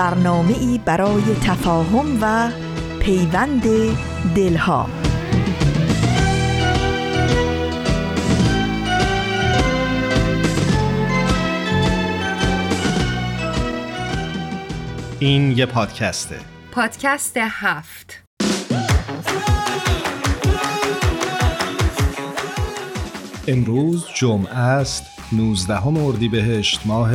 برنامه ای برای تفاهم و پیوند دلها. این یه پادکسته. پادکست هفت. امروز جمعه است 19 اردیبهشت ماه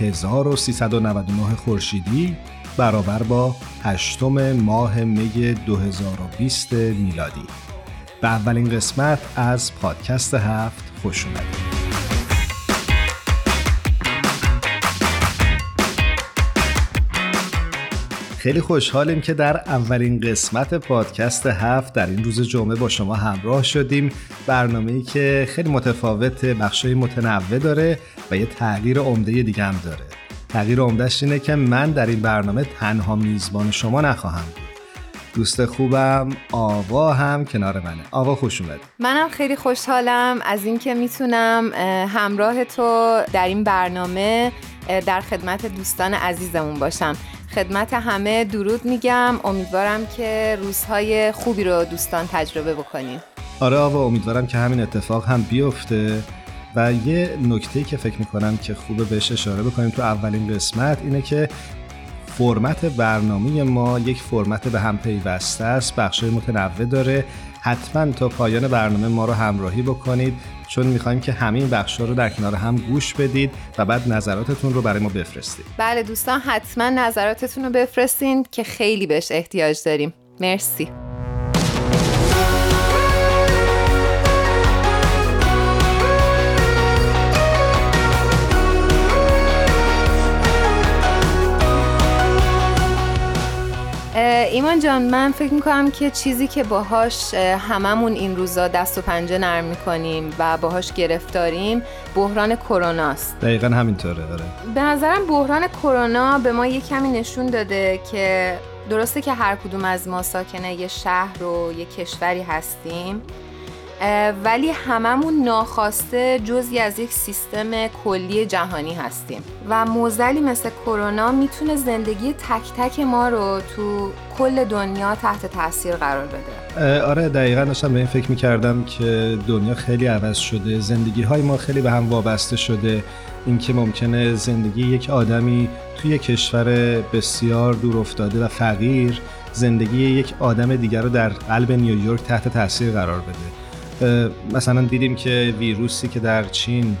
1399 خورشیدی برابر با هشتم ماه می 2020 میلادی. به اولین قسمت از پادکست هفت خوش اومدید. خیلی خوشحالیم که در اولین قسمت پادکست هفت در این روز جمعه با شما همراه شدیم. برنامه‌ای که خیلی متفاوت بخشای متنوع داره و یه تغییر عمده دیگه هم داره. تغییر عمدهش اینه که من در این برنامه تنها میزبان شما نخواهم بود. دوست خوبم آوا هم کنار منه. آوا خوش اومد منم خیلی خوشحالم از اینکه می‌تونم همراه تو در این برنامه در خدمت دوستان عزیزمون باشم. خدمت همه. درود میگم. امیدوارم که روزهای خوبی رو دوستان تجربه بکنیم. آره آوا امیدوارم که همین اتفاق هم بیفته. و یه نکته که فکر می‌کنم که خوبه بهش اشاره بکنیم تو اولین قسمت اینه که فرمت برنامه ما یک فرمت به هم پیوسته است. بخشای متنوع داره. حتما تا پایان برنامه ما رو همراهی بکنید. چون می‌خوایم که همه این بخش رو در کنار هم گوش بدید و بعد نظراتتون رو برای ما بفرستید. بله دوستان حتما نظراتتون رو بفرستین که خیلی بهش احتیاج داریم. مرسی. ایمان جان من فکر می‌کنم که چیزی که باهاش هممون این روزا دست و پنجه نرم می‌کنیم و باهاش گرفتاریم بحران کروناست دقیقا همینطوره داره به نظرم بحران کرونا به ما یه کمی نشون داده که درسته که هر کدوم از ما ساکنه یه شهر و یه کشوری هستیم. ولی هممون ناخواسته جزی از یک سیستم کلی جهانی هستیم. و موزلی مثل کرونا می‌تونه زندگی تک تک ما رو تو کل دنیا تحت تاثیر قرار بده. آره دقیقا داشتم به این فکر می‌کردم که دنیا خیلی عوض شده زندگی های ما خیلی به هم وابسته شده. اینکه ممکنه زندگی یک آدمی توی کشور بسیار دور افتاده و فقیر زندگی یک آدم دیگر رو در قلب نیویورک تحت تاثیر قرار بده. مثلا دیدیم که ویروسی که در چین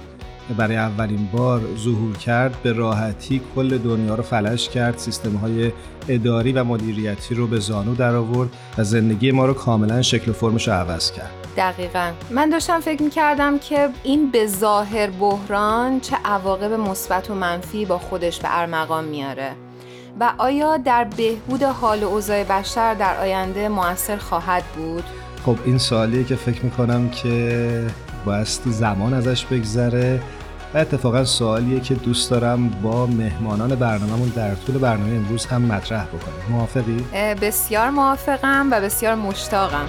برای اولین بار ظهور کرد به راحتی کل دنیا رو فلش کرد سیستم های اداری و مدیریتی رو به زانو در آورد و زندگی ما رو کاملا شکل و فرمش رو عوض کرد. دقیقا. من داشتم فکر می کردم که این به ظاهر بحران چه عواقب مثبت و منفی با خودش به ارمغان میاره. و آیا در بهبود حال و اوضاع بشر در آینده موثر خواهد بود؟ خب این سوالیه که فکر می‌کنم که بایستی زمان ازش بگذره و اتفاقا سوالیه که دوست دارم با مهمانان برنامهمون در طول برنامه امروز هم مطرح بکنیم موافقی؟ بسیار موافقم و بسیار مشتاقم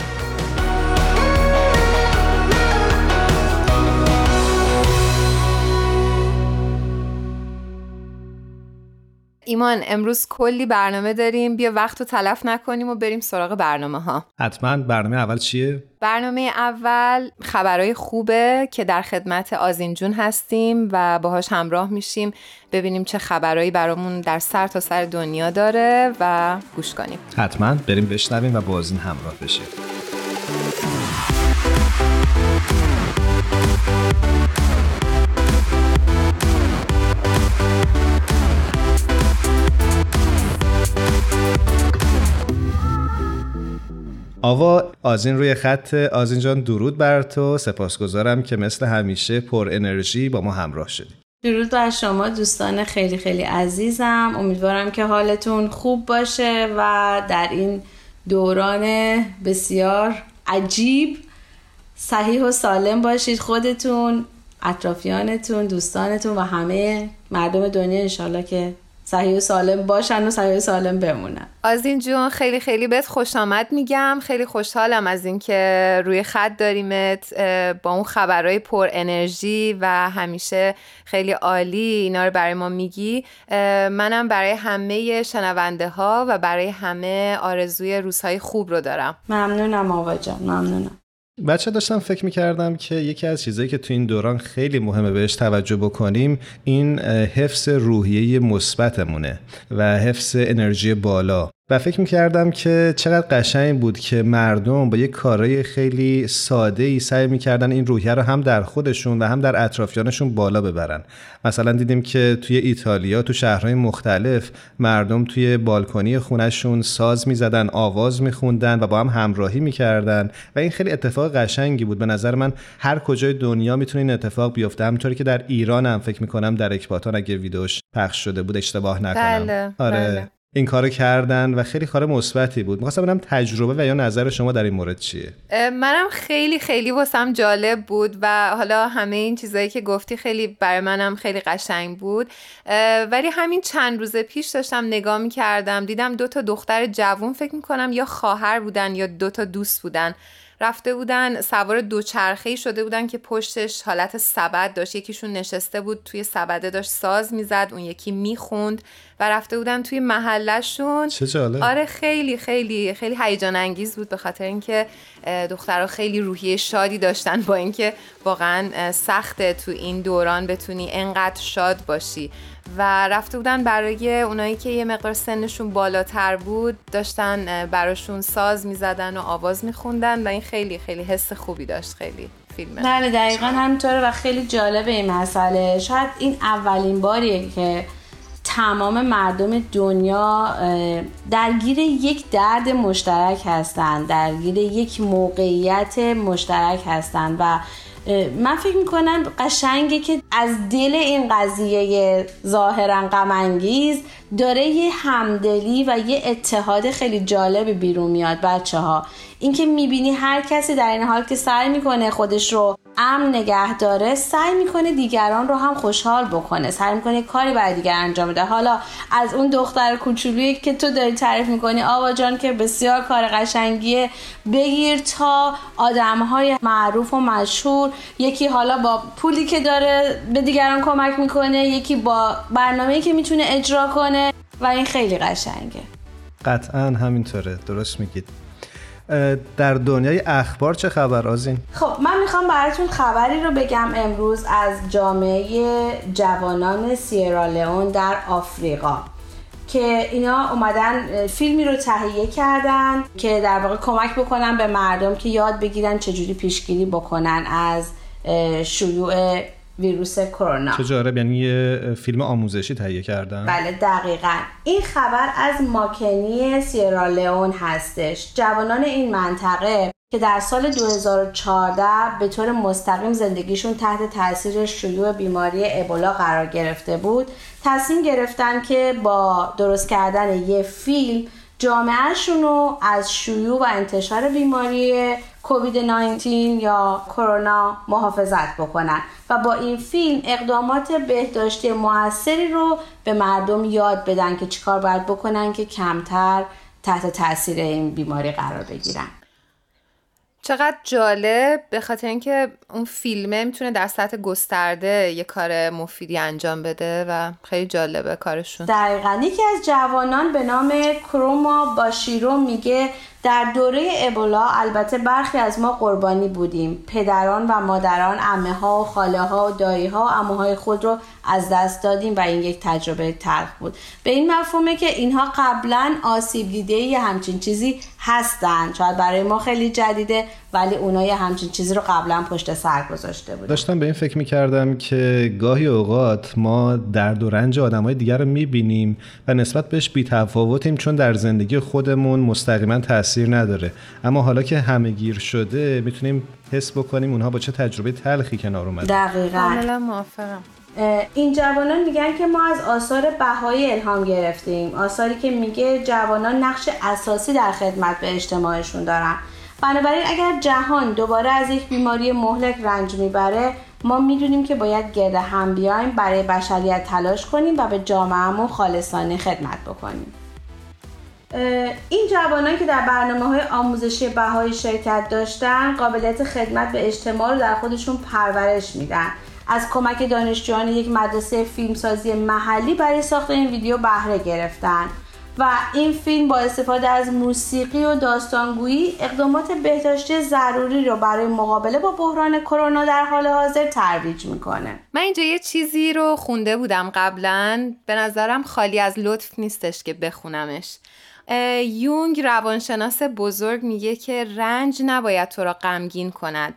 ایمان امروز کلی برنامه داریم. بیا وقت رو تلف نکنیم و بریم سراغ برنامه ها حتما. برنامه اول چیه؟ برنامه اول خبرهای خوبه که در خدمت آزین جون هستیم و باهاش همراه میشیم. ببینیم چه خبرهایی برامون در سر تا سر دنیا داره و گوش کنیم. حتما. بریم بشنویم و با آزین همراه بشیم. آوا آزین روی خط آزین جان درود بر تو. سپاسگزارم که مثل همیشه پر انرژی با ما همراه شدی. درود بر شما دوستان خیلی خیلی عزیزم. امیدوارم که حالتون خوب باشه و در این دوران بسیار عجیب صحیح و سالم باشید. خودتون اطرافیانتون دوستانتون و همه مردم دنیا انشالله که صحیح و سالم باشن و صحیح و سالم بمونن. آزین جون خیلی خیلی بهت خوش آمد میگم. خیلی خوشحالم از اینکه روی خط داریمت با اون خبرهای پر انرژی و همیشه خیلی عالی اینا رو برای ما میگی. منم برای همه شنونده ها و برای همه آرزوی روزهای خوب رو دارم. ممنونم جان ممنونم. بچه داشتم فکر می‌کردم که یکی از چیزهایی که تو این دوران خیلی مهمه بهش توجه بکنیم این حفظ روحیه مثبتمونه و حفظ انرژی بالا. و فکر می‌کردم که چقدر قشنگ بود که مردم با یک کارهای خیلی ساده ای سعی می‌کردن این روحیه رو هم در خودشون و هم در اطرافیانشون بالا ببرن. مثلا دیدیم که توی ایتالیا تو شهرهای مختلف مردم توی بالکنی خونشون ساز می‌زدن آواز میخوندن و با هم همراهی می‌کردن و این خیلی اتفاق قشنگی بود. به نظر من هر کجای دنیا می‌تونه این اتفاق بیفته. همونطوری که در ایران هم فکر می‌کنم در اکباتان اگه ویدوش پخش شده بود اشتباه نکنم. بله، آره. بله. این کارو کردن و خیلی کار مثبتی بود. می‌خواستم ببینم تجربه و یا نظر شما در این مورد چیه؟ منم خیلی خیلی واسم جالب بود و حالا همه این چیزایی که گفتی خیلی برای منم خیلی قشنگ بود. ولی همین چند روز پیش داشتم نگاه می‌کردم دیدم دو تا دختر جوون فکر می‌کنم یا خواهر بودن یا دو تا دوست بودن. رفته بودن سوار دوچرخه شده بودن که پشتش حالت سبد داشت. یکیشون نشسته بود توی سبده داشت ساز می‌زد اون یکی می‌خوند. و رفته بودن توی محلشون چه جالب. آره خیلی خیلی خیلی هیجان انگیز بود به خاطر اینکه دخترها خیلی روحیه شادی داشتن با اینکه واقعا سخته تو این دوران بتونی انقدر شاد باشی. و رفته بودن برای اونایی که یه مقدار سنشون بالاتر بود داشتن براشون ساز می‌زدن و آواز میخوندن و این خیلی خیلی حس خوبی داشت خیلی فیلمه. بله دقیقا همینطوره و خیلی جالبه این مسئله. شاید این اولین باریه که تمام مردم دنیا درگیر یک درد مشترک هستند درگیر یک موقعیت مشترک هستند و من فکر می‌کنم قشنگه که از دل این قضیه ظاهرا غمانگیز داره یه همدلی و یه اتحاد خیلی جالب بیرون میاد بچه ها اینکه می‌بینی هر کسی در این حال که سعی می‌کنه خودش رو امن نگه داره سعی می‌کنه دیگران رو هم خوشحال بکنه. سعی می‌کنه کاری برای دیگر انجام بده. حالا از اون دختر کوچولویی که تو داری تعریف می‌کنی آوا جان که بسیار کار قشنگیه بگیر تا آدم های معروف و مشهور. یکی حالا با پولی که داره به دیگران کمک می‌کنه یکی با برنامه‌ای که می‌تونه اجرا کنه و این خیلی قشنگه. قطعا همینطوره. درست میگید. در دنیای اخبار چه خبر آزین؟ خب من می‌خوام براتون خبری رو بگم امروز از جامعه جوانان سیرالیون در آفریقا که اینا اومدن فیلمی رو تهیه کردن که در واقع کمک بکنن به مردم که یاد بگیرن چجوری پیشگیری بکنن از شیوع ویروس کرونا. چه جالب یعنی یه فیلم آموزشی تهیه کردن. بله دقیقا. این خبر از ماکنی سیرالیون هستش. جوانان این منطقه که در سال 2014 به طور مستقیم زندگیشون تحت تاثیر شیوع بیماری ابولا قرار گرفته بود تصمیم گرفتن که با درست کردن یه فیلم جامعهشون رو از شیوع و انتشار بیماری کووید 19 یا کرونا محافظت بکنن و با این فیلم اقدامات بهداشتی موثری رو به مردم یاد بدن که چیکار باید بکنن که کمتر تحت تاثیر این بیماری قرار بگیرن. چقدر جالب به خاطر اینکه اون فیلمه می‌تونه در سطح گسترده یه کار مفیدی انجام بده و خیلی جالبه کارشون. دقیقا. یکی از جوانان به نام کروما باشیرو میگه در دوره ابولا البته برخی از ما قربانی بودیم. پدران و مادران امه ها و خاله ها و دایی ها و اموهای خود رو از دست دادیم و این یک تجربه تلخ بود. به این مفهومه که اینها قبلا آسیب دیده یه همچین چیزی هستن. شاید برای ما خیلی جدیده. ولی اونا یه همچین چیزی رو قبلا پشت سر گذاشته بود داشتم به این فکر می‌کردم که گاهی اوقات ما درد و رنج آدمای دیگر رو می‌بینیم و نسبت بهش بیتفاوتیم چون در زندگی خودمون مستقیما تاثیر نداره. اما حالا که همه گیر شده می‌تونیم حس بکنیم اونها با چه تجربه تلخی کنار اومدن. دقیقا. کاملا موافقم. این جوانان میگن که ما از آثار بهایی الهام گرفتیم. آثاری که میگه جوانان نقش اساسی در خدمت به اجتماعشون دارن. بنابراین اگر جهان دوباره از یک بیماری مهلک رنج می‌بره ما می‌دونیم که باید گرد هم بیایم برای بشریت تلاش کنیم و به جامعهمون خالصانه خدمت بکنیم. این جوانان که در برنامه های آموزشی بهایی شرکت داشتن قابلیت خدمت به اجتماع رو در خودشون پرورش میدن. از کمک دانشجویان یک مدرسه فیلمسازی محلی برای ساخت این ویدیو بهره گرفتن. و این فیلم با استفاده از موسیقی و داستانگویی اقدامات بهداشتی ضروری رو برای مقابله با بحران کرونا در حال حاضر ترویج می‌کنه. من اینجا یه چیزی رو خونده بودم قبلا. به نظرم خالی از لطف نیستش که بخونمش. یونگ روانشناس بزرگ میگه که رنج نباید تو را غمگین کند.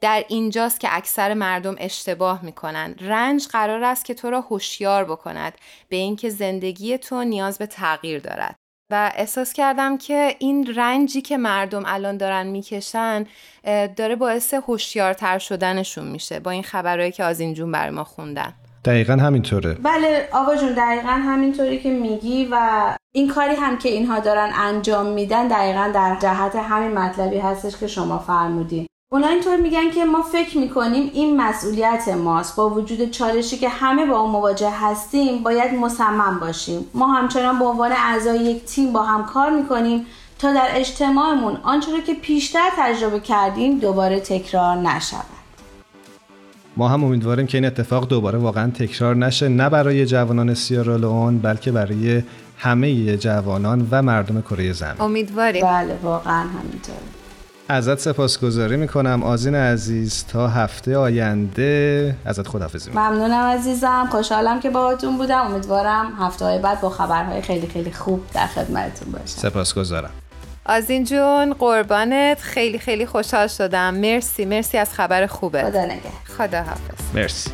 در اینجاست که اکثر مردم اشتباه می‌کنن. رنج قرار است که تو را هوشیار بکند به اینکه زندگی تو نیاز به تغییر دارد. و احساس کردم که این رنجی که مردم الان دارن می‌کشن داره باعث هوشیارتر شدنشون میشه با این خبرهایی که از این جون برای ما خوندن. دقیقا همینطوره. بله آوا جون دقیقا همینطوری که میگی و این کاری هم که اینها دارن انجام میدن دقیقا در جهت همین مطلبی هستش که شما فرمودین. اونا اینطور میگن که ما فکر می‌کنیم این مسئولیت ماست. با وجود چالشی که همه با اون مواجه هستیم باید مصمم باشیم. ما همچنان به عنوان اعضای یک تیم با هم کار می‌کنیم تا در اجتماعمون آنچه که پیشتر تجربه کردیم دوباره تکرار نشود. ما هم امیدواریم که این اتفاق دوباره واقعا تکرار نشه نه برای جوانان سیارالئون بلکه برای همه جوانان و مردم کره زمین. امیدواریم. بله واقعا همینطوره. ازت سپاسگزاری می‌کنم آزین عزیز. تا هفته آینده. ازت خداحافظی می‌کنم. ممنونم عزیزم. خوشحالم که باهاتون بودم. امیدوارم هفته های بعد با خبرهای خیلی خیلی خوب در خدمتتون باشم. سپاسگزارم. آزین جون قربانت. خیلی خیلی خوشحال شدم. مرسی مرسی از خبر خوبه خدا نگه خدا حافظ مرسی.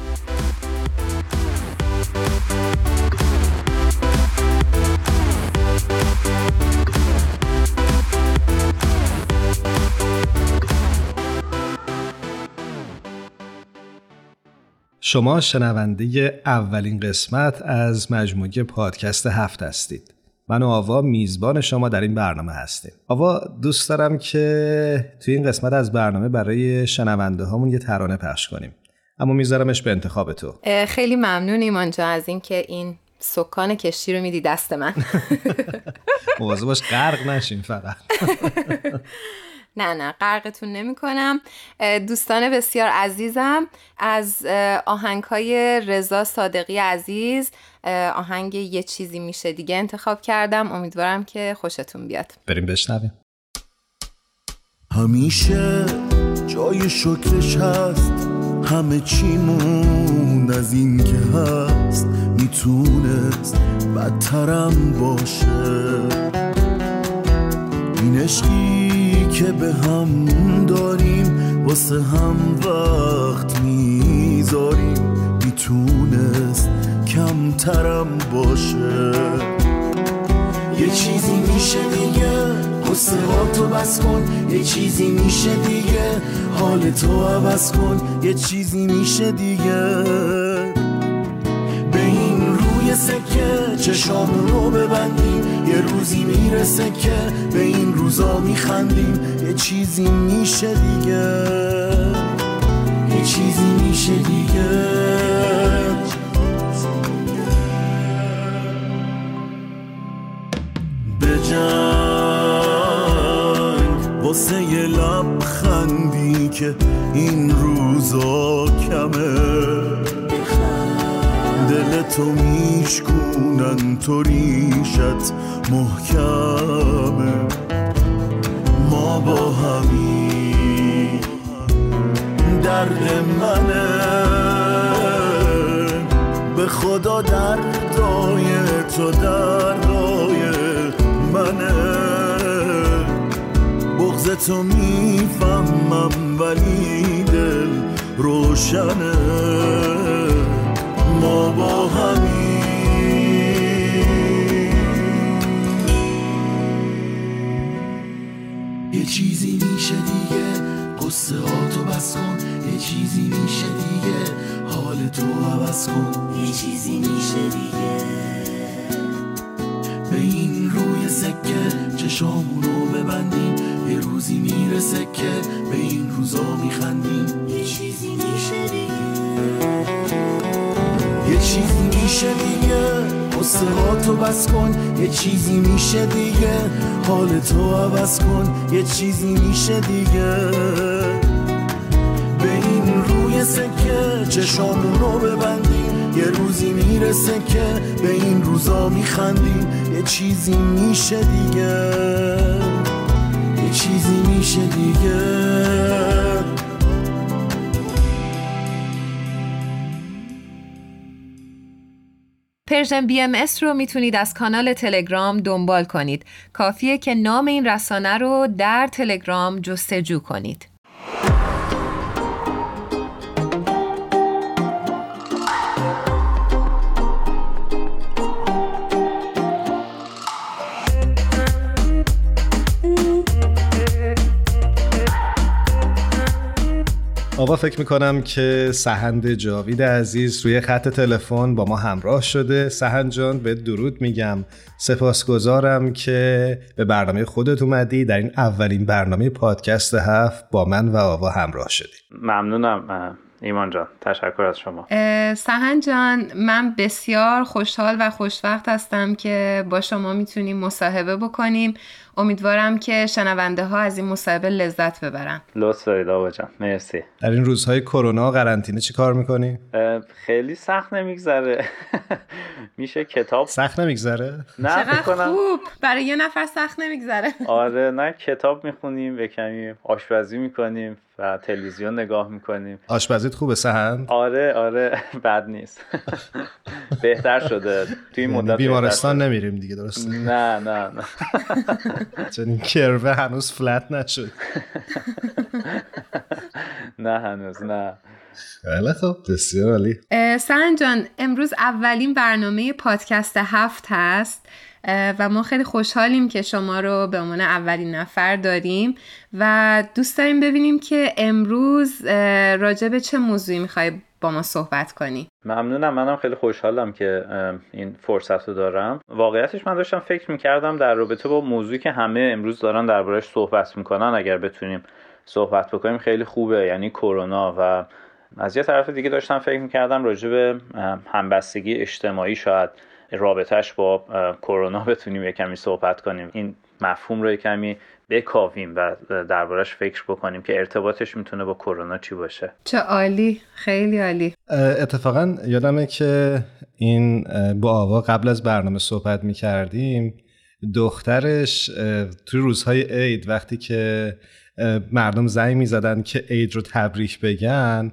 شما شنونده اولین قسمت از مجموعه پادکست هفت هستید. من و آوا میزبان شما در این برنامه هستیم. آوا دوست دارم که توی این قسمت از برنامه برای شنونده هامون یه ترانه پخش کنیم. اما میذارمش به انتخاب تو. خیلی ممنون ایمان جا از اینکه این سکان کشتی رو میدی دست من. مواظب باش غرق نشین فقط. نه نه غرقتون نمی کنم دوستان بسیار عزیزم از آهنگ های رضا صادقی عزیز آهنگ یه چیزی میشه دیگه انتخاب کردم. امیدوارم که خوشتون بیاد. بریم بشنویم. همیشه جای شکرش هست. همه چیمون از این که هست. می‌تونست بدترم باشه. این عشقی که به هم داریم واسه هم وقت می‌ذاریم. می‌تونست کمترم باشه. یه چیزی میشه دیگه قصه تو بس کن. یه چیزی میشه دیگه حال تو عوض کن. یه چیزی میشه دیگه. روی سکه چشام رو ببندیم. یه روزی می‌رسه که به این روزا میخندیم. یه چیزی میشه دیگه. یه چیزی میشه دیگه. جنگ واسه یه لبخندی که این روزا کمه. تو میشکونن تو ریشت محکمه. ما با همی درد منه. به خدا دردای تو دردای منه. بغز تو می‌فهمم ولی دل روشنه. با همین. یه چیزی میشه دیگه قصه ها تو بس کن. یه چیزی میشه دیگه حال تو عوض کن. یه چیزی میشه دیگه. به این روی سکه چشامونو ببندیم. یه روزی می‌رسه که به این روزا میخندیم. یه چیزی میشه میشه دیگه. قصه تو بس کن یه چیزی میشه دیگه. حال تو عوض کن یه چیزی میشه دیگه. به این روی سکه چشامون رو ببندیم. یه روزی می‌رسه که به این روزا میخندیم. یه چیزی میشه دیگه. یه چیزی میشه دیگه. Persian BMS رو می‌تونید از کانال تلگرام دنبال کنید. کافیه که نام این رسانه رو در تلگرام جستجو کنید. آقا فکر می‌کنم که سهند جاوید عزیز روی خط تلفن با ما همراه شده. سهند جان به درود میگم. سپاسگزارم که به برنامه خودت اومدی. در این اولین برنامه پادکست هفت با من و آوا همراه شدی. ممنونم. ایمان جان تشکر از شما. سهن جان من بسیار خوشحال و خوشوقت هستم که با شما می‌تونیم مصاحبه بکنیم. امیدوارم که شنونده ها از این مصاحبه لذت ببرن. لطف دارید آقا جان. مرسی. در این روزهای کرونا و قرنطینه چی کار می‌کنی؟ خیلی سخت نمیگذره. میشه کتاب سخت نمیگذره؟ نه چقدر خوب! برای یه نفر سخت نمیگذره. آره نه کتاب می‌خونیم به کمی آشپزی می‌کنیم و تلویزیون نگاه می‌کنیم. آشپزیت خوبه سهند؟ آره آره بد نیست. بهتر شده. توی این مدت بیمارستان نمیریم دیگه درست نه نه نه. چون این کروه هنوز فلت نشد. نه هنوز نه. خیلی خب بسیار عالی. سهن جان امروز اولین برنامه پادکست هفت هست و ما خیلی خوشحالیم که شما رو به عنوان اولین نفر داریم و دوست داریم ببینیم که امروز راجع به چه موضوعی می‌خوای با ما صحبت کنی. ممنونم منم خیلی خوشحالم که این فرصت رو دارم. واقعیتش من داشتم فکر می‌کردم در رابطه با موضوعی که همه امروز دارن دربارهش صحبت می‌کنن اگر بتونیم صحبت بکنیم خیلی خوبه. یعنی کرونا و از یه طرف دیگه داشتم فکر می‌کردم راجع به همبستگی اجتماعی شاید رابطهش با کرونا بتونیم یه کمی صحبت کنیم. این مفهوم رو یه کمی بکاویم و دربارش فکر بکنیم که ارتباطش می‌تونه با کرونا چی باشه. چه عالی خیلی عالی. اتفاقا یادمه که این با آوا قبل از برنامه صحبت می‌کردیم دخترش توی روزهای عید وقتی که مردم زنگ می‌زدن که عید رو تبریک بگن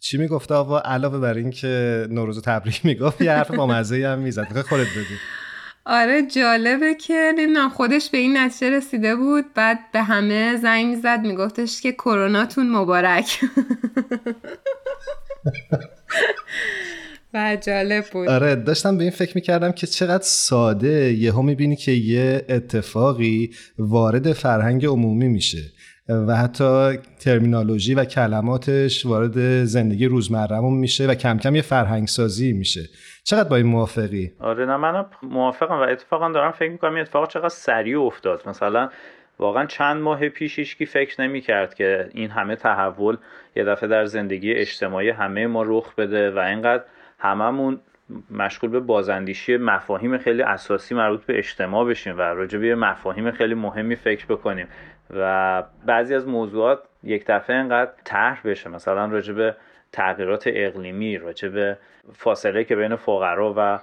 چی می‌گفت آوا؟ علاوه بر این که نوروز تبریک می‌گفت یه حرف با مزه هم می‌زد. خودت بگو. آره جالبه که نمی‌دونم خودش به این نتیجه رسیده بود بعد به همه زنگ می‌زد میگفتش که کروناتون مبارک. و جالب بود. آره داشتم به این فکر می‌کردم که چقدر ساده یهو می‌بینی که یه اتفاقی وارد فرهنگ عمومی میشه و حتی ترمینالوژی و کلماتش وارد زندگی روزمرهمون میشه و کم کم یه فرهنگ سازی میشه. چقدر با این موافقی؟ آره نه منم موافقم و اتفاقا دارم فکر می‌کنم این اتفاق چقدر سریع افتاد. مثلا واقعا چند ماه پیش هیچکی فکر نمی‌کرد که این همه تحول یه دفعه در زندگی اجتماعی همه ما رخ بده و اینقدر هممون مشغول به بازاندیشی مفاهیم خیلی اساسی مربوط به اجتماع بشیم و راجع به مفاهیم خیلی مهمی فکر بکنیم. و بعضی از موضوعات یک دفعه اینقدر طرح بشه. مثلا راجع به تغییرات اقلیمی راجع به فاصله که بین فقرا و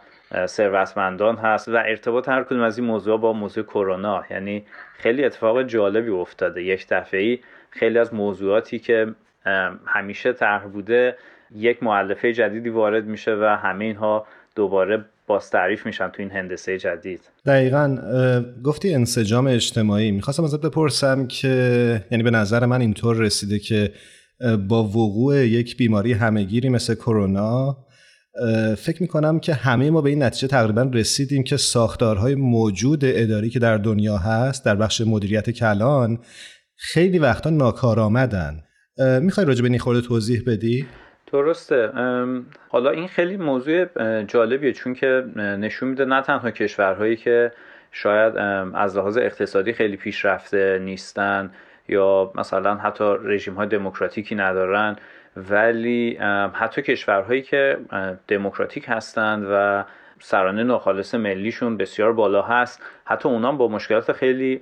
ثروتمندان هست و ارتباط هر کدوم از این موضوع با موضوع کرونا. یعنی خیلی اتفاق جالبی افتاده. یک دفعه خیلی از موضوعاتی که همیشه طرح بوده یک معلفه جدیدی وارد میشه و همه اینها دوباره باز تعریف میشن تو این هندسه جدید. دقیقا گفتی انسجام اجتماعی. می‌خواستم ازت بپرسم که یعنی به نظر من اینطور رسیده که با وقوع یک بیماری همهگیری مثل کرونا فکر می‌کنم که همه ما به این نتیجه تقریبا رسیدیم که ساختارهای موجود اداری که در دنیا هست در بخش مدیریت کلان خیلی وقتا ناکارآمدن می‌خوای راجع به این خورده توضیح بدی؟ درسته حالا این خیلی موضوع جالبیه چون که نشون میده نه تنها کشورهایی که شاید از لحاظ اقتصادی خیلی پیشرفته نیستن یا مثلا حتی رژیم های دموکراتیکی ندارن ولی حتی کشورهایی که دموکراتیک هستند و سرانه ناخالص ملیشون بسیار بالا هست حتی اونا با مشکلات خیلی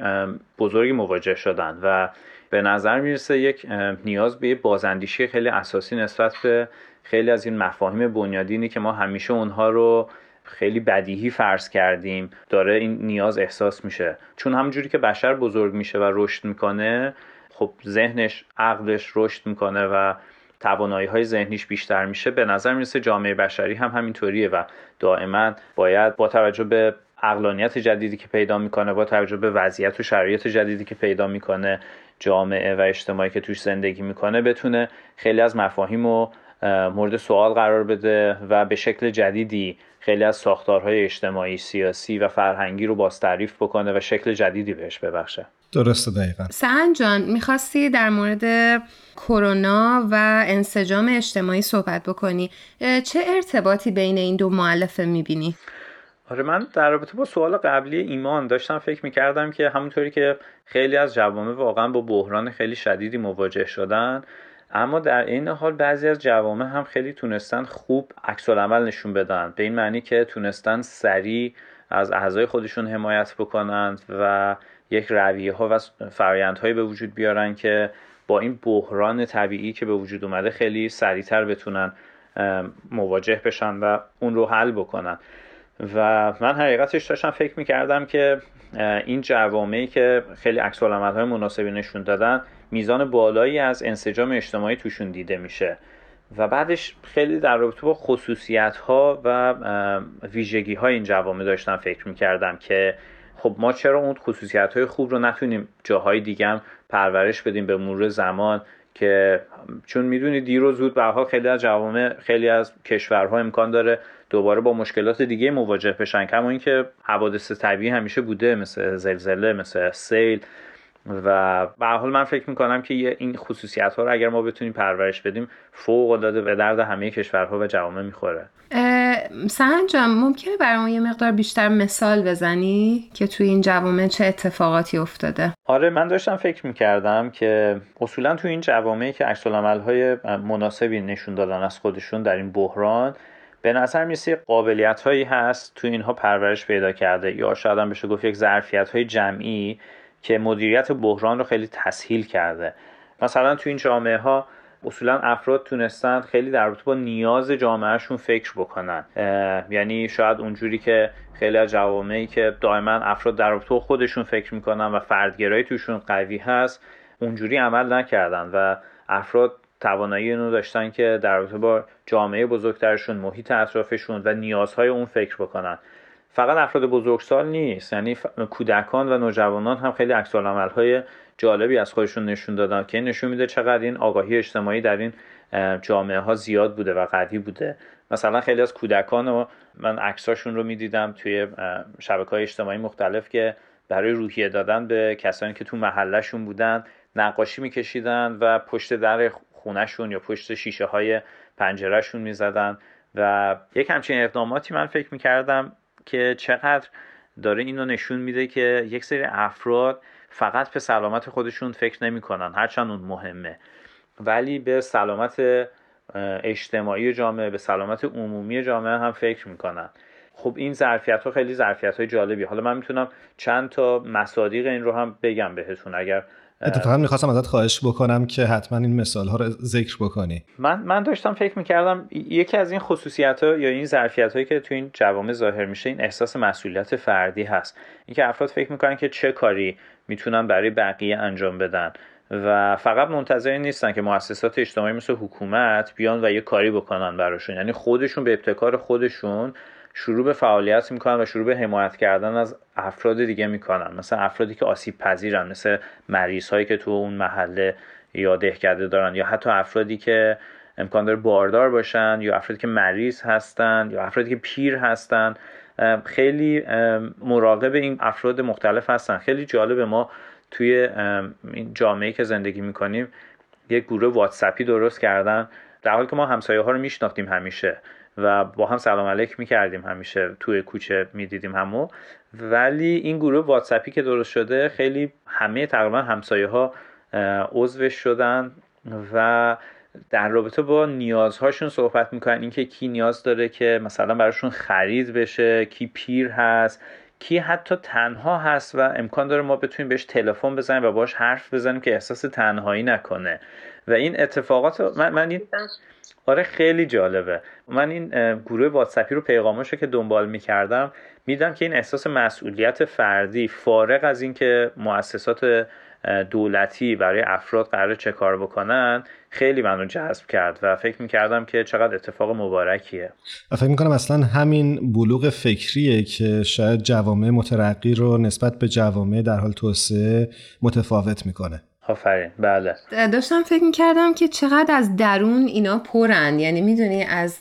بزرگی مواجه شدن و به نظر می‌رسه یک نیاز به بازاندیشی خیلی اساسی نسبت به خیلی از این مفاهیم بنیادینی که ما همیشه اونها رو خیلی بدیهی فرض کردیم داره این نیاز احساس میشه. چون همونجوری که بشر بزرگ میشه و رشد می‌کنه خب ذهنش عقلش رشد می‌کنه و توانایی های ذهنیش بیشتر میشه. به نظر می‌رسه جامعه بشری هم همینطوریه و دائما باید با توجه به اقلانیت جدیدی که پیدا می‌کنه با توجه به وضعیت و شرایط جدیدی که پیدا می‌کنه جامعه و اجتماعی که توش زندگی می‌کنه بتونه خیلی از مفاهیم رو مورد سوال قرار بده و به شکل جدیدی خیلی از ساختارهای اجتماعی سیاسی و فرهنگی رو باز تعریف بکنه و شکل جدیدی بهش ببخشه. درسته دقیقا. سهن جان می‌خواستی در مورد کرونا و انسجام اجتماعی صحبت بکنی. چه ارتباطی بین این دو معلفه می‌بینی؟ آره من در رابطه با سوال قبلی ایمان داشتم فکر می‌کردم که همونطوری که خیلی از جوامع واقعا با بحران خیلی شدیدی مواجه شدن اما در این حال بعضی از جوامع هم خیلی تونستن خوب عکس عمل نشون بدن. به این معنی که تونستن سریع از اعضای خودشون حمایت بکنند و یک رویه ها و فرایندهایی به وجود بیارن که با این بحران طبیعی که به وجود اومده خیلی سریعتر بتونن مواجه بشن و اون رو حل بکنن. و من حقیقتش داشتم فکر می‌کردم که این جوامعی که خیلی عکس های مناسبی نشون دادن میزان بالایی از انسجام اجتماعی توشون دیده میشه. و بعدش خیلی در رابطه با خصوصیت ها و ویژگی های این جوامع داشتم فکر می‌کردم که خب ما چرا اون خصوصیت های خوب رو نتونیم جاهای دیگه پرورش بدیم به مرور زمان که چون می‌دونی دیر و زود به خیلی از جوامع خیلی از کشورها امکان داره دوباره با مشکلات دیگه مواجه بشن. کما اینکه حوادث طبیعی همیشه بوده مثل زلزله مثل سیل. و به حال من فکر می‌کنم که این خصوصیت ها رو اگر ما بتونیم پرورش بدیم فوق العاده به درد همه کشورها و جوامع می‌خوره. سهن جان ممکنه برای یه مقدار بیشتر مثال بزنی که توی این جوامع چه اتفاقاتی افتاده؟ آره من داشتم فکر می‌کردم که اصولا توی این جوامعی که عکس های مناسبی نشون دادن از خودشون در این بحران به نظر میسه قابلیت هایی هست تو اینها پرورش پیدا کرده یا شاید هم بشه گفت یک ظرفیت های جمعی که مدیریت بحران رو خیلی تسهیل کرده؟ مثلا تو این جامعه ها اصولا افراد تونستن خیلی در رابطه با نیاز جامعهشون فکر بکنن. یعنی شاید اونجوری که خیلی از جوامعی که دائما افراد در رابطه با خودشون فکر می‌کنن و فردگرایی توشون قوی هست اونجوری عمل نکردن و افراد توانایی اینو داشتن که در رابطه با جامعه بزرگترشون محیط اطرافشون و نیازهای اون فکر بکنن. فقط افراد بزرگسال نیست. یعنی کودکان و نوجوانان هم خیلی عکس های جالبی از خودشون نشون دادن که نشون میده چقدر این آگاهی اجتماعی در این جامعه ها زیاد بوده و قوی بوده. مثلا خیلی از کودکان و من عکساشون رو می‌دیدم توی شبکه های اجتماعی مختلف که برای روحیه دادن به کسانی که تو محلشون بودن نقاشی میکشیدن و پشت در خونهشون یا پشت شیشه های پنجرهشون می‌زدن. و یک همچین اقداماتی من فکر می‌کردم که چقدر داره اینو نشون میده که یک سری افراد فقط به سلامت خودشون فکر نمی‌کنن هرچند اون مهمه. ولی به سلامت اجتماعی جامعه به سلامت عمومی جامعه هم فکر می‌کنن. خب این ظرفیت ها خیلی ظرفیت های جالبی حالا من می‌تونم چند تا مصادیق این رو هم بگم بهتون. اگر اتفاقا می‌خواستم ازت خواهش بکنم که حتما این مثال ها رو ذکر بکنی. من من داشتم فکر می‌کردم یکی از این خصوصیت ها یا این ظرفیت هایی که تو این جوامع ظاهر میشه این احساس مسئولیت فردی هست. اینکه افراد فکر می‌کنن که چه کاری می‌تونن برای بقیه انجام بدن و فقط منتظر نیستن که مؤسسات اجتماعی مثل حکومت بیان و یه کاری بکنن براشون. یعنی خودشون به ابتکار خودشون شروع به فعالیت می‌کنن و شروع به حمایت کردن از افراد دیگه می‌کنن. مثل افرادی که آسیب پذیرن مثل مریض هایی که تو اون محله یا دهکده دارن یا حتی افرادی که امکان داره باردار باشن یا افرادی که مریض هستن یا افرادی که پیر هستن خیلی مراقب این افراد مختلف هستن. خیلی جالب ما توی این جامعه که زندگی می‌کنیم یک گروه واتسپی درست کردن. در حالی که ما همسایه ها رو میشناختیم همیشه. و با هم سلام علیک می‌کردیم همیشه توی کوچه می‌دیدیم همو. ولی این گروه واتسپی که درست شده خیلی همه تقریبا همسایه ها عضوش شدن و در رابطه با نیازهاشون صحبت می‌کنن. اینکه کی نیاز داره که مثلا براشون خرید بشه کی پیر هست کی حتی تنها هست و امکان داره ما بتونیم بهش تلفن بزنیم و باش حرف بزنیم که احساس تنهایی نکنه. و این اتفاقات من, من این آره خیلی جالبه. من این گروه واتسپی رو پیغاماشو که دنبال می‌کردم میدم که این احساس مسئولیت فردی فارغ از اینکه مؤسسات دولتی برای افراد قرار چه کار بکنن خیلی منو جذب کرد و فکر می‌کردم که چقدر اتفاق مبارکیه. و فکر می‌کنم اصلا همین بلوغ فکریه که شاید جوامع مترقی رو نسبت به جوامع در حال توسعه متفاوت می‌کنه. آفرین بله. داشتم فکر می‌کردم که چقدر از درون اینا پرن. یعنی می‌دونی از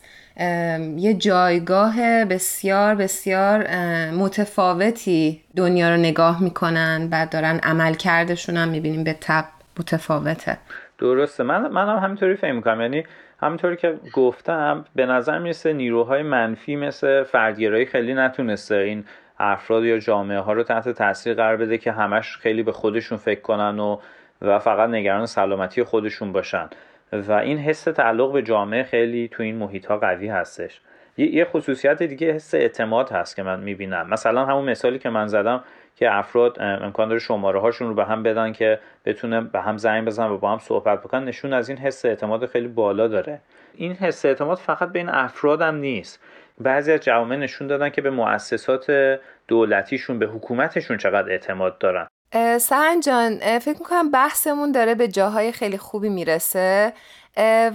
یه جایگاه بسیار بسیار متفاوتی دنیا رو نگاه می‌کنن و دارن عمل کردشون هم می‌بینیم به تب متفاوته. درسته. من منم همینطوری فکر می‌کنم. یعنی همینطوری که گفتم به نظر می‌رسه نیروهای منفی مثل فردگرایی خیلی نتونسته این افراد یا جامعه ها رو تحت تاثیر قرار بده که همش خیلی به خودشون فکر کنن و و فقط نگران سلامتی خودشون باشن. و این حس تعلق به جامعه خیلی تو این محیط ها قوی هستش. یه خصوصیت دیگه حس اعتماد هست که من می‌بینم. مثلا همون مثالی که من زدم که افراد امکان داره شماره هاشون رو به هم بدن که بتونه به هم زنگ بزن و با هم صحبت بکنن نشون از این حس اعتماد خیلی بالا داره. این حس اعتماد فقط بین افراد هم نیست. بعضی از جوامع نشون دادن که به مؤسسات دولتیشون به حکومتشون چقدر اعتماد دارن. سهن جان فکر می‌کنم بحثمون داره به جاهای خیلی خوبی می‌رسه.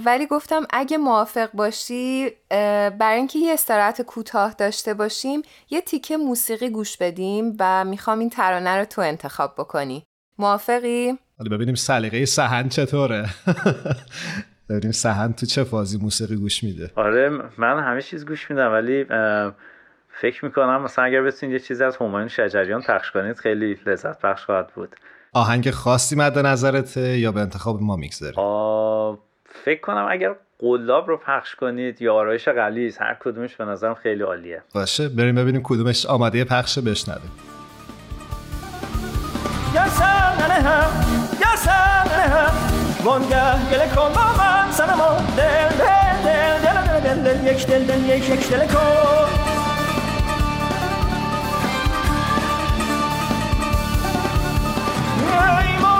ولی گفتم اگه موافق باشی برای اینکه یه استراحت کوتاه داشته باشیم یه تیکه موسیقی گوش بدیم و می‌خوام این ترانه رو تو انتخاب بکنی. موافقی؟ ببینیم سلیقه سهن چطوره. ببینیم سهن تو چه فازی موسیقی گوش میده. آره من همه چیز گوش میدم ولی فکر می‌کنم مثلا اگر بتونید یه چیزی از همایون شجریان پخش کنید خیلی لذت بخش خواهد بود. آهنگ خاصی مد نظرته یا به انتخاب ما می‌گذاره فکر کنم اگر قلاب رو پخش کنید یا آرایش غلیز هر کدومش به نظرم خیلی عالیه. باشه بریم ببینیم کدومش آماده پخش بشنویم time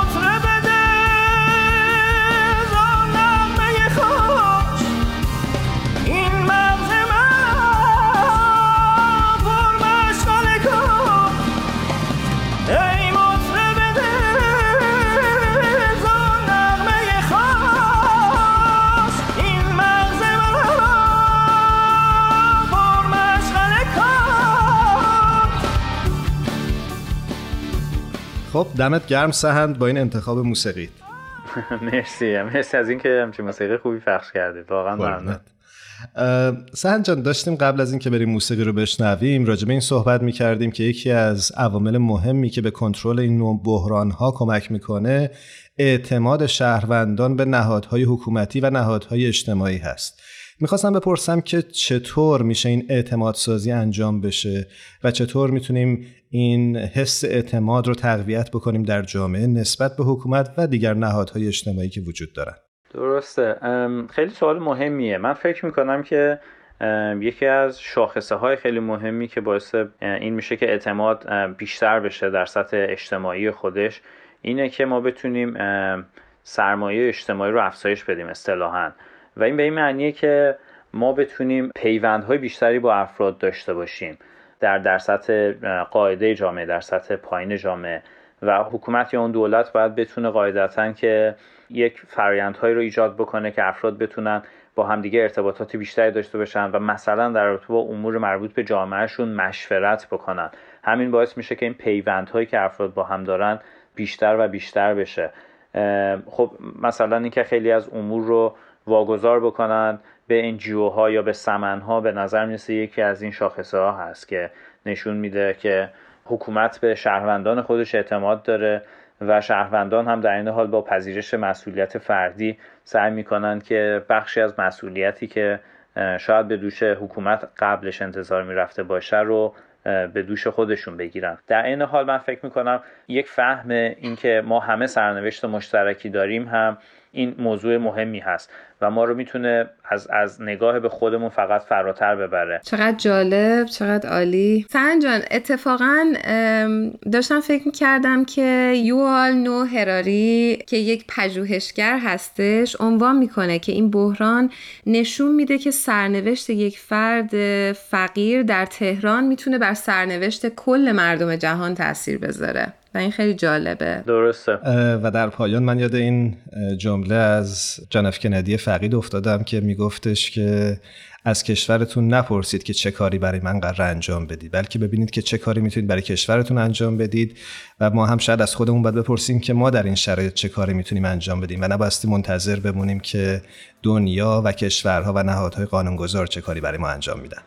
خب دمت گرم سهند با این انتخاب موسیقی. مرسی مرسی از اینکه همچین موسیقی خوبی پخش کردی. واقعا ممنون. سهند جان داشتیم قبل از اینکه بریم موسیقی رو بشنویم راجع به این صحبت می کردیم که یکی از عوامل مهمی که به کنترل این نوع بحران ها کمک می‌کنه اعتماد شهروندان به نهادهای حکومتی و نهادهای اجتماعی هست. می‌خواستم بپرسم که چطور میشه این اعتماد سازی انجام بشه و چطور می‌تونیم این حس اعتماد رو تقویت بکنیم در جامعه نسبت به حکومت و دیگر نهادهای اجتماعی که وجود دارن؟ درسته. خیلی سوال مهمیه. من فکر می‌کنم که یکی از شاخصه های خیلی مهمی که باعث این میشه که اعتماد بیشتر بشه در سطح اجتماعی خودش اینه که ما بتونیم سرمایه اجتماعی رو افزایش بدیم اصطلاحا. و این به این معنیه که ما بتونیم پیوندهای بیشتری با افراد داشته باشیم در در سطح قاعده جامعه در سطح پایین جامعه و حکومت یا اون دولت باید بتونه قاعدتا که یک فرایندهایی رو ایجاد بکنه که افراد بتونن با همدیگه ارتباطات بیشتری داشته باشن و مثلا در رابطه با امور مربوط به جامعهشون مشورت بکنن. همین باعث میشه که این پیوندهایی که افراد با هم دارن بیشتر و بیشتر بشه. خب مثلا اینکه خیلی از امور رو واگذار بکنن به انجیو ها یا به سمن ها به نظر می‌رسه یکی از این شاخصه ها هست که نشون میده که حکومت به شهروندان خودش اعتماد داره و شهروندان هم در این حال با پذیرش مسئولیت فردی سعی می‌کنن که بخشی از مسئولیتی که شاید به دوش حکومت قبلش انتظار می‌رفته باشه رو به دوش خودشون بگیرن. در این حال من فکر می‌کنم یک فهم اینکه ما همه سرنوشت مشترکی داریم هم این موضوع مهمی هست و ما رو می‌تونه از, از نگاه به خودمون فقط فراتر ببره. چقدر جالب چقدر عالی. سهن جان اتفاقا داشتم فکر می‌کردم که یوال نو هراری که یک پژوهشگر هستش عنوان می‌کنه که این بحران نشون میده که سرنوشت یک فرد فقیر در تهران می‌تونه بر سرنوشت کل مردم جهان تاثیر بذاره. و این خیلی جالبه. درسته. و در پایان من یاد این جمله از جانف کندی فقید افتادم که میگفتش که از کشورتون نپرسید که چه کاری برای من قرار انجام بدید بلکه ببینید که چه کاری می‌تونید برای کشورتون انجام بدید و ما هم شاید از خودمون باید بپرسیم که ما در این شرایط چه کاری می‌تونیم انجام بدیم و نباستی منتظر بمونیم که دنیا و کشورها و نهادهای قانونگذار چه کاری برای ما انجام میدن.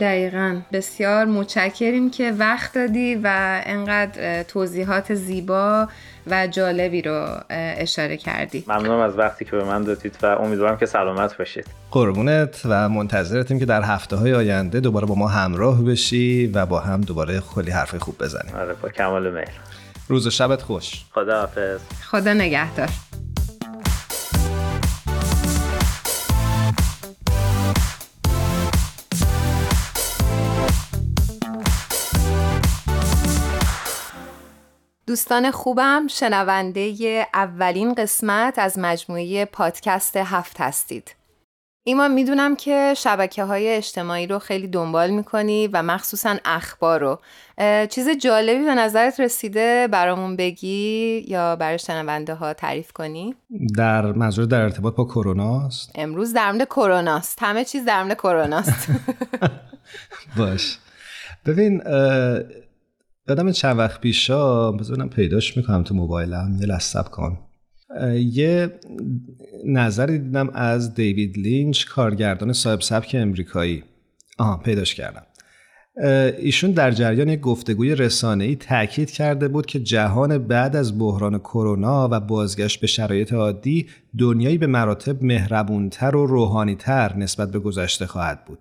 دقیقا. بسیار متشکریم که وقت دادی و انقدر توضیحات زیبا و جالبی رو اشاره کردی. ممنونم از وقتی که به من دادید و امیدوارم که سلامت باشید. قربونت و منتظرتیم که در هفته های آینده دوباره با ما همراه بشی و با هم دوباره خیلی حرف خوب بزنیم. آره با کمال میل روز و شبت خوش. خدا حافظ خدا نگهدار. دوستان خوبم شنونده اولین قسمت از مجموعه پادکست هفت هستید. ایمان می‌دونم که شبکه های اجتماعی رو خیلی دنبال می‌کنی و مخصوصا اخبار رو. چیز جالبی به نظرت رسیده برامون بگی یا برای شنونده ها تعریف کنی؟ در منظور در ارتباط با کرونا امروز در مورد کرونا است همه چیز در مورد کرونا است باش. ببین یادم چند وقت پیشا بذارم پیداش می‌کنم تو موبایلم. یه لحظه کن. یه نظری دیدم از دیوید لینچ کارگردان صاحب سبک امریکایی. آها پیداش کردم. ایشون در جریان یک گفتگوی رسانه‌ای تاکید کرده بود که جهان بعد از بحران کرونا و بازگشت به شرایط عادی دنیایی به مراتب مهربونتر و روحانیتر نسبت به گذشته خواهد بود.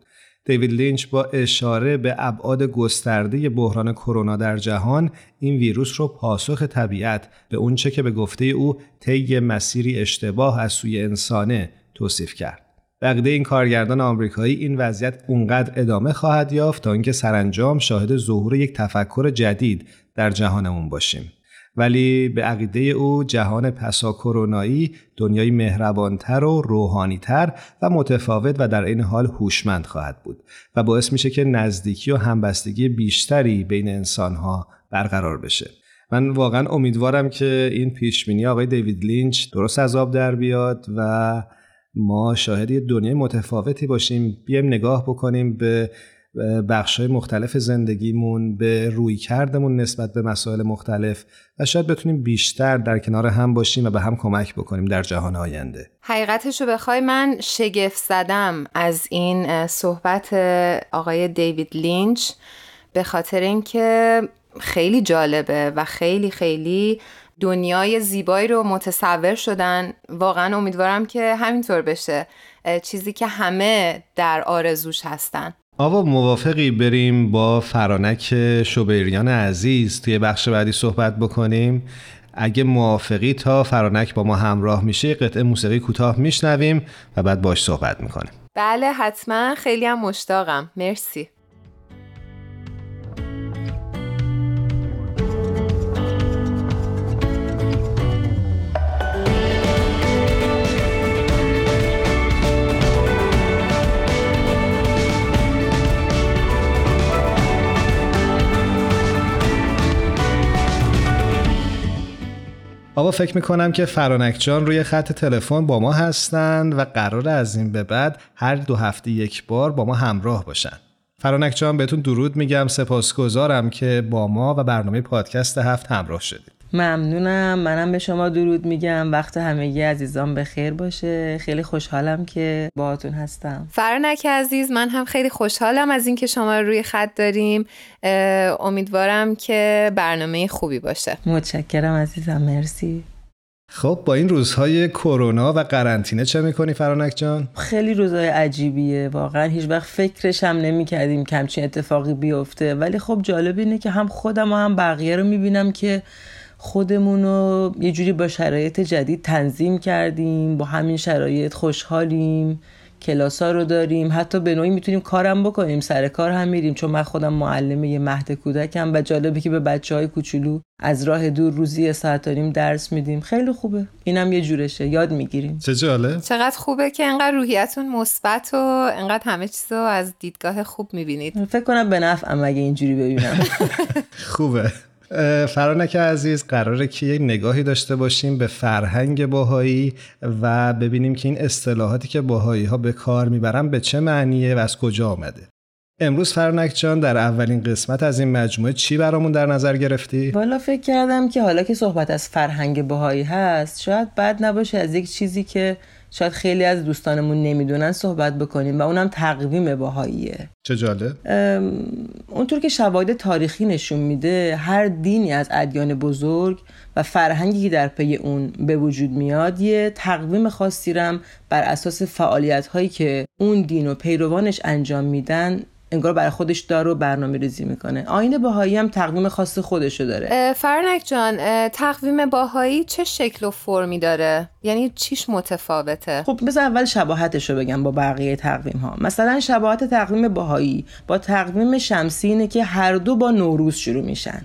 دیوید لینچ با اشاره به ابعاد گسترده بحران کرونا در جهان این ویروس رو پاسخ طبیعت به اونچه که به گفته او طی مسیری اشتباه از سوی انسانه توصیف کرد. بقیده این کارگردان آمریکایی این وضعیت اونقدر ادامه خواهد یافت تا اینکه سرانجام شاهد ظهور یک تفکر جدید در جهانمون باشیم. ولی به عقیده او جهان پسا کرونایی دنیای مهربانتر و روحانیتر و متفاوت و در این حال هوشمند خواهد بود و باعث میشه که نزدیکی و همبستگی بیشتری بین انسانها برقرار بشه. من واقعا امیدوارم که این پیشبینی آقای دیوید لینچ درست از آب در بیاد و ما شاهد دنیای متفاوتی باشیم. بیایم نگاه بکنیم به بخش های مختلف زندگیمون به روی کردمون نسبت به مسائل مختلف و شاید بتونیم بیشتر در کنار هم باشیم و به هم کمک بکنیم در جهان آینده. حقیقتش رو بخوای من شگفت زدم از این صحبت آقای دیوید لینچ به خاطر اینکه خیلی جالبه و خیلی خیلی دنیای زیبایی رو متصور شدن. واقعا امیدوارم که همینطور بشه. چیزی که همه در آرزوش هستن. آوا موافقی بریم با فرانک شوبریان عزیز توی بخش بعدی صحبت بکنیم. اگه موافقی تا فرانک با ما همراه میشه قطعه موسیقی کوتاه میشنویم و بعد باش صحبت می‌کنیم. بله حتما. خیلی هم مشتاقم. مرسی. آقا فکر می‌کنم که فرانک جان روی خط تلفن با ما هستند و قرار از این به بعد هر دو هفته یک بار با ما همراه باشن. فرانک جان بهتون درود میگم. سپاسگزارم که با ما و برنامه پادکست هفت همراه شدید. ممنونم. منم به شما درود میگم. وقت همگی عزیزان به خیر باشه. خیلی خوشحالم که باهاتون هستم. فرانک عزیز من هم خیلی خوشحالم از اینکه شما روی خط داریم. امیدوارم که برنامه خوبی باشه. متشکرم عزیزم. مرسی. خب با این روزهای کرونا و قرنطینه چه می‌کنی فرانک جان؟ خیلی روزهای عجیبیه. واقعا هیچ وقت فکرش هم نمی‌کردیم که همچین اتفاقی بیفته. ولی خب جالب اینه که هم خودم و هم بقیه رو می‌بینم که خودمون رو یه جوری با شرایط جدید تنظیم کردیم با همین شرایط خوشحالیم کلاس ها رو داریم. حتی به نوعی می‌تونیم کارم بکنیم سر کار هم میریم. چون من خودم معلم یه مهد کودکم و جالبه که به بچه های کوچولو از راه دور روزی ساعت داریم درس میدیم. خیلی خوبه. اینم یه جورشه. یاد می‌گیریم. چه جالب. چقدر خوبه که انقدر روحیتون مثبت و انقدر همه چیز رو از دیدگاه خوب می‌بینید. فکر کنم به نفعم اگه اینجوری ببینم. خوبه. فرانک عزیز قراره که یک نگاهی داشته باشیم به فرهنگ باهایی و ببینیم که این اصطلاحاتی که باهایی ها به کار می‌برن به چه معنیه و از کجا آمده امروز فرنک جان در اولین قسمت از این مجموعه چی برامون در نظر گرفتی؟ والا فکر کردم که حالا که صحبت از فرهنگ باهایی هست شاید بد نباشه از یک چیزی که شاید خیلی از دوستانمون نمی‌دونن صحبت بکنیم و اونم تقویم بهاییه. چه جالب. اونطور که شواهد تاریخی نشون میده هر دینی از ادیان بزرگ و فرهنگی که در پی اون به وجود میاد یه تقویم خاصی رم بر اساس فعالیت هایی که اون دین و پیروانش انجام میدن انگار برای خودش داره و برنامه ریزی می‌کنه. آیین بهایی هم تقویم خاص خودشو داره. فرنک جان تقویم باهایی چه شکل و فرمی داره؟ یعنی چیش متفاوته؟ خب بذار اول شباهتش رو بگم با بقیه تقویم ها مثلا شباهت تقویم باهایی با تقویم شمسی اینه که هر دو با نوروز شروع میشن.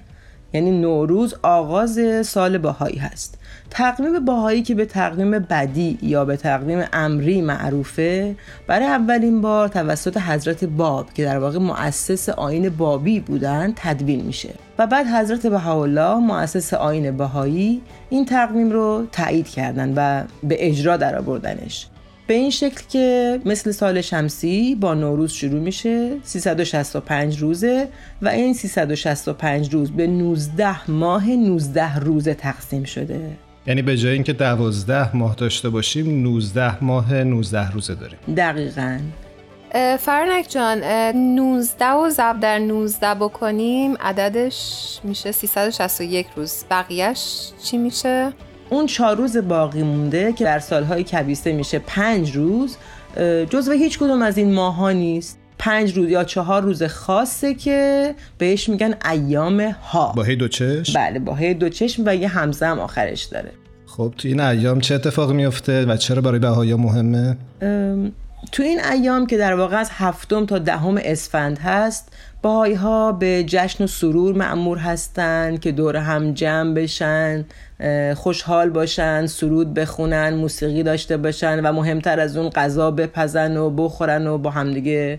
یعنی نوروز آغاز سال باهایی هست. تقویم باهایی که به تقویم بدی یا به تقویم امری معروفه برای اولین بار توسط حضرت باب که در واقع مؤسس آین بابی بودن تدوین میشه. و بعد حضرت بهاءالله مؤسس آین باهایی این تقویم رو تایید کردن و به اجرا درآوردنش. به این شکل که مثل سال شمسی با نوروز شروع میشه 365 روزه و این 365 روز به 19 ماه 19 روزه تقسیم شده. یعنی به جای اینکه 12 ماه داشته باشیم 19 ماه 19 روزه داریم. دقیقاً. فرنک جان 19 و ضرب در 19 بکنیم عددش میشه 361 روز. بقیهش چی میشه؟ اون چهار روز باقی مونده که در سالهای کبیسه میشه پنج روز جزو هیچ کدوم از این ماها نیست پنج روز یا چهار روز خاصه که بهش میگن ایام ها با هی دو چشم؟ بله با هی دو چشم و یه همزه هم آخرش داره خب تو این ایام چه اتفاقی میفته و چرا برای بهایا مهمه؟ تو این ایام که در واقع از هفتم تا دهم اسفند هست باهایی ها به جشن و سرور معمور هستند که دور هم جمع بشن خوشحال باشن سرود بخونن موسیقی داشته باشن و مهمتر از اون غذا بپزن و بخورن و با همدیگه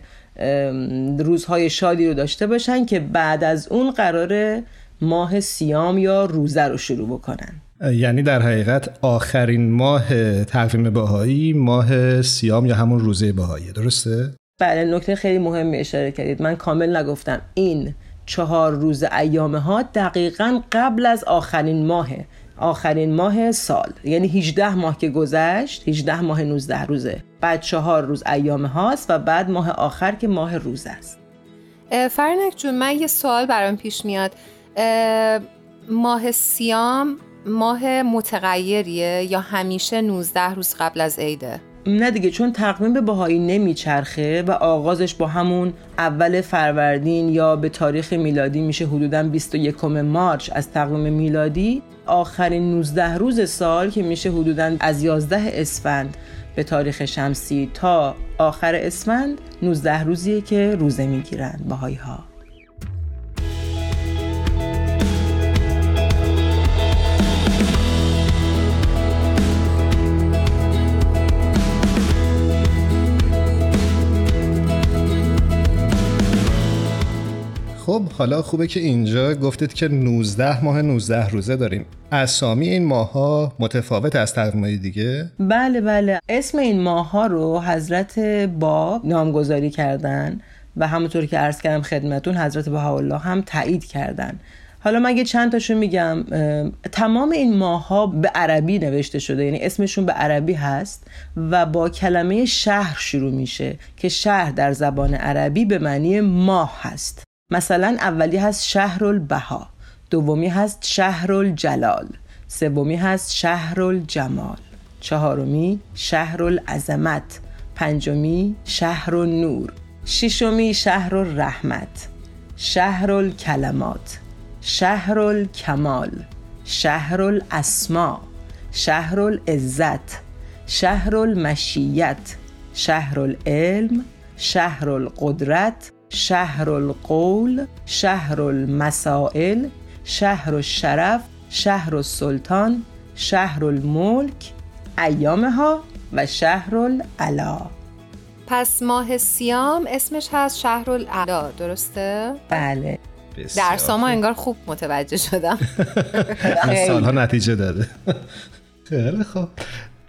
روزهای شادی رو داشته باشن که بعد از اون قرار ماه سیام یا روزه رو شروع بکنن. یعنی در حقیقت آخرین ماه تقویم باهایی ماه سیام یا همون روزه باهایی درسته؟ بله نکته خیلی مهمی اشاره کردید. من کامل نگفتم. این چهار روز ایامه ها دقیقا قبل از آخرین ماهه آخرین ماه سال. یعنی 18 ماه که گذشت 18 ماه 19 روزه. بعد چهار روز ایامه هاست و بعد ماه آخر که ماه روز است. فرنک جون من یه سوال برام پیش میاد. ماه سیام ماه متغیریه یا همیشه 19 روز قبل از عیده؟ نه دیگه چون تقویم به باهایی نمیچرخه و آغازش با همون اول فروردین یا به تاریخ میلادی میشه حدودا 21 مارچ از تقویم میلادی. آخرین 19 روز سال که میشه حدودا از 11 اسفند به تاریخ شمسی تا آخر اسفند 19 روزیه که روزه می‌گیرن باهایی ها خب حالا خوبه که اینجا گفتید که 19 ماه 19 روزه داریم. اسامی این ماه ها متفاوت از تقویم دیگه؟ بله بله. اسم این ماه ها رو حضرت باب نامگذاری کردن و همونطور که عرض کردم خدمتون حضرت بهاءالله هم تایید کردن. حالا من یه چند تاشو میگم. تمام این ماه ها به عربی نوشته شده یعنی اسمشون به عربی هست و با کلمه شهر شروع میشه که شهر در زبان عربی به معنی ماه هست. مثلا اولی هست شهر البها دومی هست شهر الجلال سومی هست شهر الجمال چهارمی شهر العظمت پنجمی شهر النور ششمی شهر الرحمت شهر الکلمات شهر الکمال شهر الاسما شهر العزت شهر المشیت شهر العلم شهر القدرت شهر القول شهر المسائل شهر الشرف شهر السلطان شهر الملک ایامها و شهر العلا پس ماه سیام اسمش هست شهر العلا درسته؟ بله. در ساما انگار خوب متوجه شدم. سالها نتیجه داده. خیلی خوب.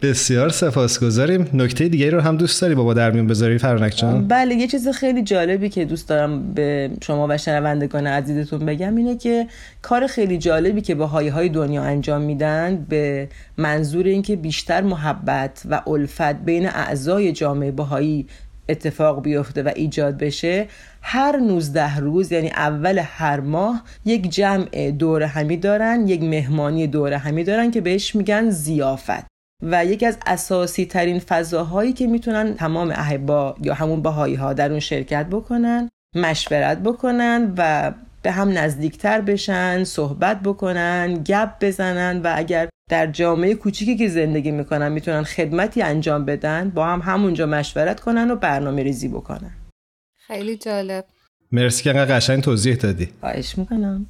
بسیار سپاسگزاریم. نکته دیگری رو هم دوست داری بابا در میون بذاری فرانک جان؟ بله یه چیز خیلی جالبی که دوست دارم به شما و شنوندگان عزیزتون بگم اینه که کار خیلی جالبی که با های دنیا انجام میدن به منظور اینکه بیشتر محبت و الفت بین اعضای جامعه باهایی اتفاق بیفته و ایجاد بشه هر 19 روز یعنی اول هر ماه یک جمع دور همی دارن یک مهمانی دور همی دارن که بهش میگن زیافت. و یکی از اساسی ترین فضاهایی که می‌تونن تمام احبا یا همون باهایی ها در اون شرکت بکنن مشورت بکنن و به هم نزدیکتر بشن صحبت بکنن گپ بزنن و اگر در جامعه کوچیکی که زندگی می‌کنن می‌تونن خدمتی انجام بدن با هم همونجا مشورت کنن و برنامه ریزی بکنن. خیلی جالب. مرسی که انقدر قشنگ توضیح دادی. خواهش می‌کنم.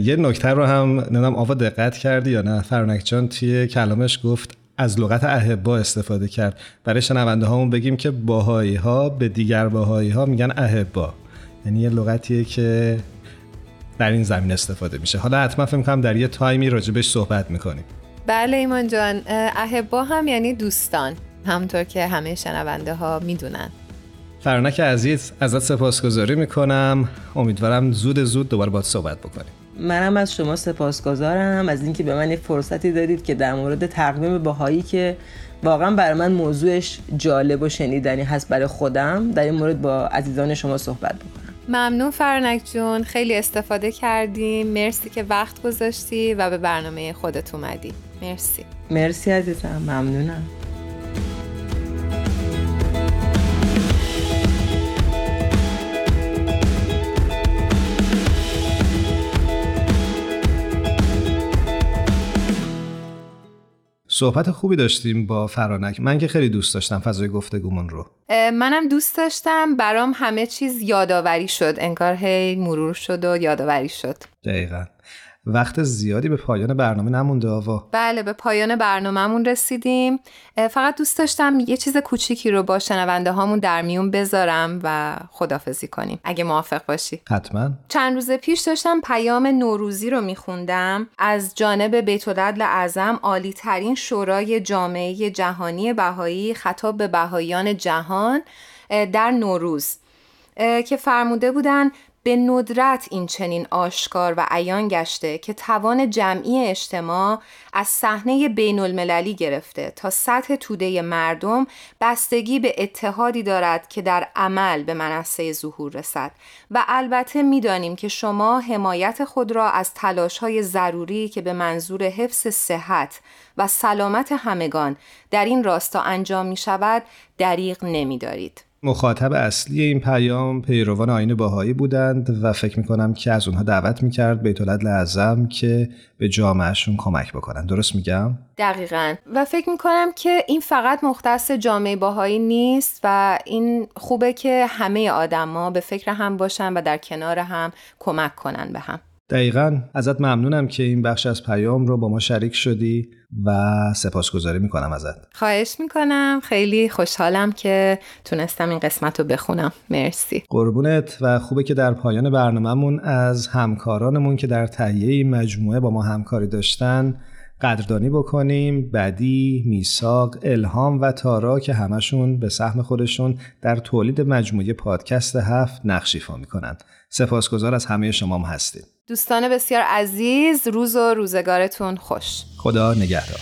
یه نکته رو هم نمی‌دونم آوا دقت کردی یا نه؟ فرانک جان توی کلامش گفت از لغت احبا استفاده کرد. برای شنونده هامون بگیم که باهایی ها به دیگر باهایی ها میگن احبا. یعنی یه لغتیه که در این زمین استفاده میشه. حالا حتما فکر کنم در یه تایمی راجبش صحبت می‌کنیم. بله ایمان جان احبا هم یعنی دوستان همطور که همه شنونده ها می‌دونن. فرانک عزیز ازت سپاسگزاری می‌کنم. امیدوارم زود زود دوباره باید صحبت بکنیم. منم از شما سپاسگزارم از اینکه به من فرصتی دادید که در مورد تقویم باهایی که واقعا برای من موضوعش جالب و شنیدنی هست برای خودم در این مورد با عزیزان شما صحبت بکنم. ممنون فرنک جون خیلی استفاده کردیم. مرسی که وقت گذاشتی و به برنامه خودت اومدی. مرسی. مرسی عزیزم ممنونم. صحبت خوبی داشتیم با فرانک. من که خیلی دوست داشتم فضای گفتگومون رو. منم دوست داشتم. برام همه چیز یادآوری شد. انگار هی مرور شد و یادآوری شد. دقیقا. وقت زیادی به پایان برنامه نمونده آوا. بله به پایان برنامهمون رسیدیم. فقط دوست داشتم یه چیز کوچیکی رو با شنونده هامون در میون بذارم و خدافزی کنیم. اگه موافق باشی. حتما. چند روز پیش داشتم پیام نوروزی رو میخوندم. از جانب بیت العدل اعظم عالی ترین شورای جامعه جهانی بهایی خطاب به بهاییان جهان در نوروز که فرموده بودن به ندرت این چنین آشکار و عیان گشته که توان جمعی اجتماع از صحنه بین المللی گرفته تا سطح توده مردم بستگی به اتحادی دارد که در عمل به منصه ظهور رسد و البته می‌دانیم که شما حمایت خود را از تلاش های ضروری که به منظور حفظ صحت و سلامت همگان در این راستا انجام می شود دریغ نمی دارید. مخاطب اصلی این پیام پیروان آین باهایی بودند و فکر می‌کنم که از اونها دعوت می‌کرد بیت اعظم که به جامعهشون کمک بکنن. درست میگم؟ دقیقا. و فکر می‌کنم که این فقط مختص جامعه باهایی نیست و این خوبه که همه آدما به فکر هم باشن و در کنار هم کمک کنن به هم. دقیقا. ازت ممنونم که این بخش از پیام رو با ما شریک شدی. و سپاسگزاری می‌کنم ازت. خواهش می‌کنم. خیلی خوشحالم که تونستم این قسمت رو بخونم. مرسی. قربونت و خوبه که در پایان برنامهمون از همکارانمون که در تهیه این مجموعه با ما همکاری داشتن قدردانی بکنیم. بدی، میساق، الهام و تارا که همشون به سهم خودشون در تولید مجموعه پادکست هفت نقش ایفا می‌کنند. سپاسگزار از همه شما هم هستیم. دوستان بسیار عزیز روز و روزگارتون خوش. خدا نگهدار.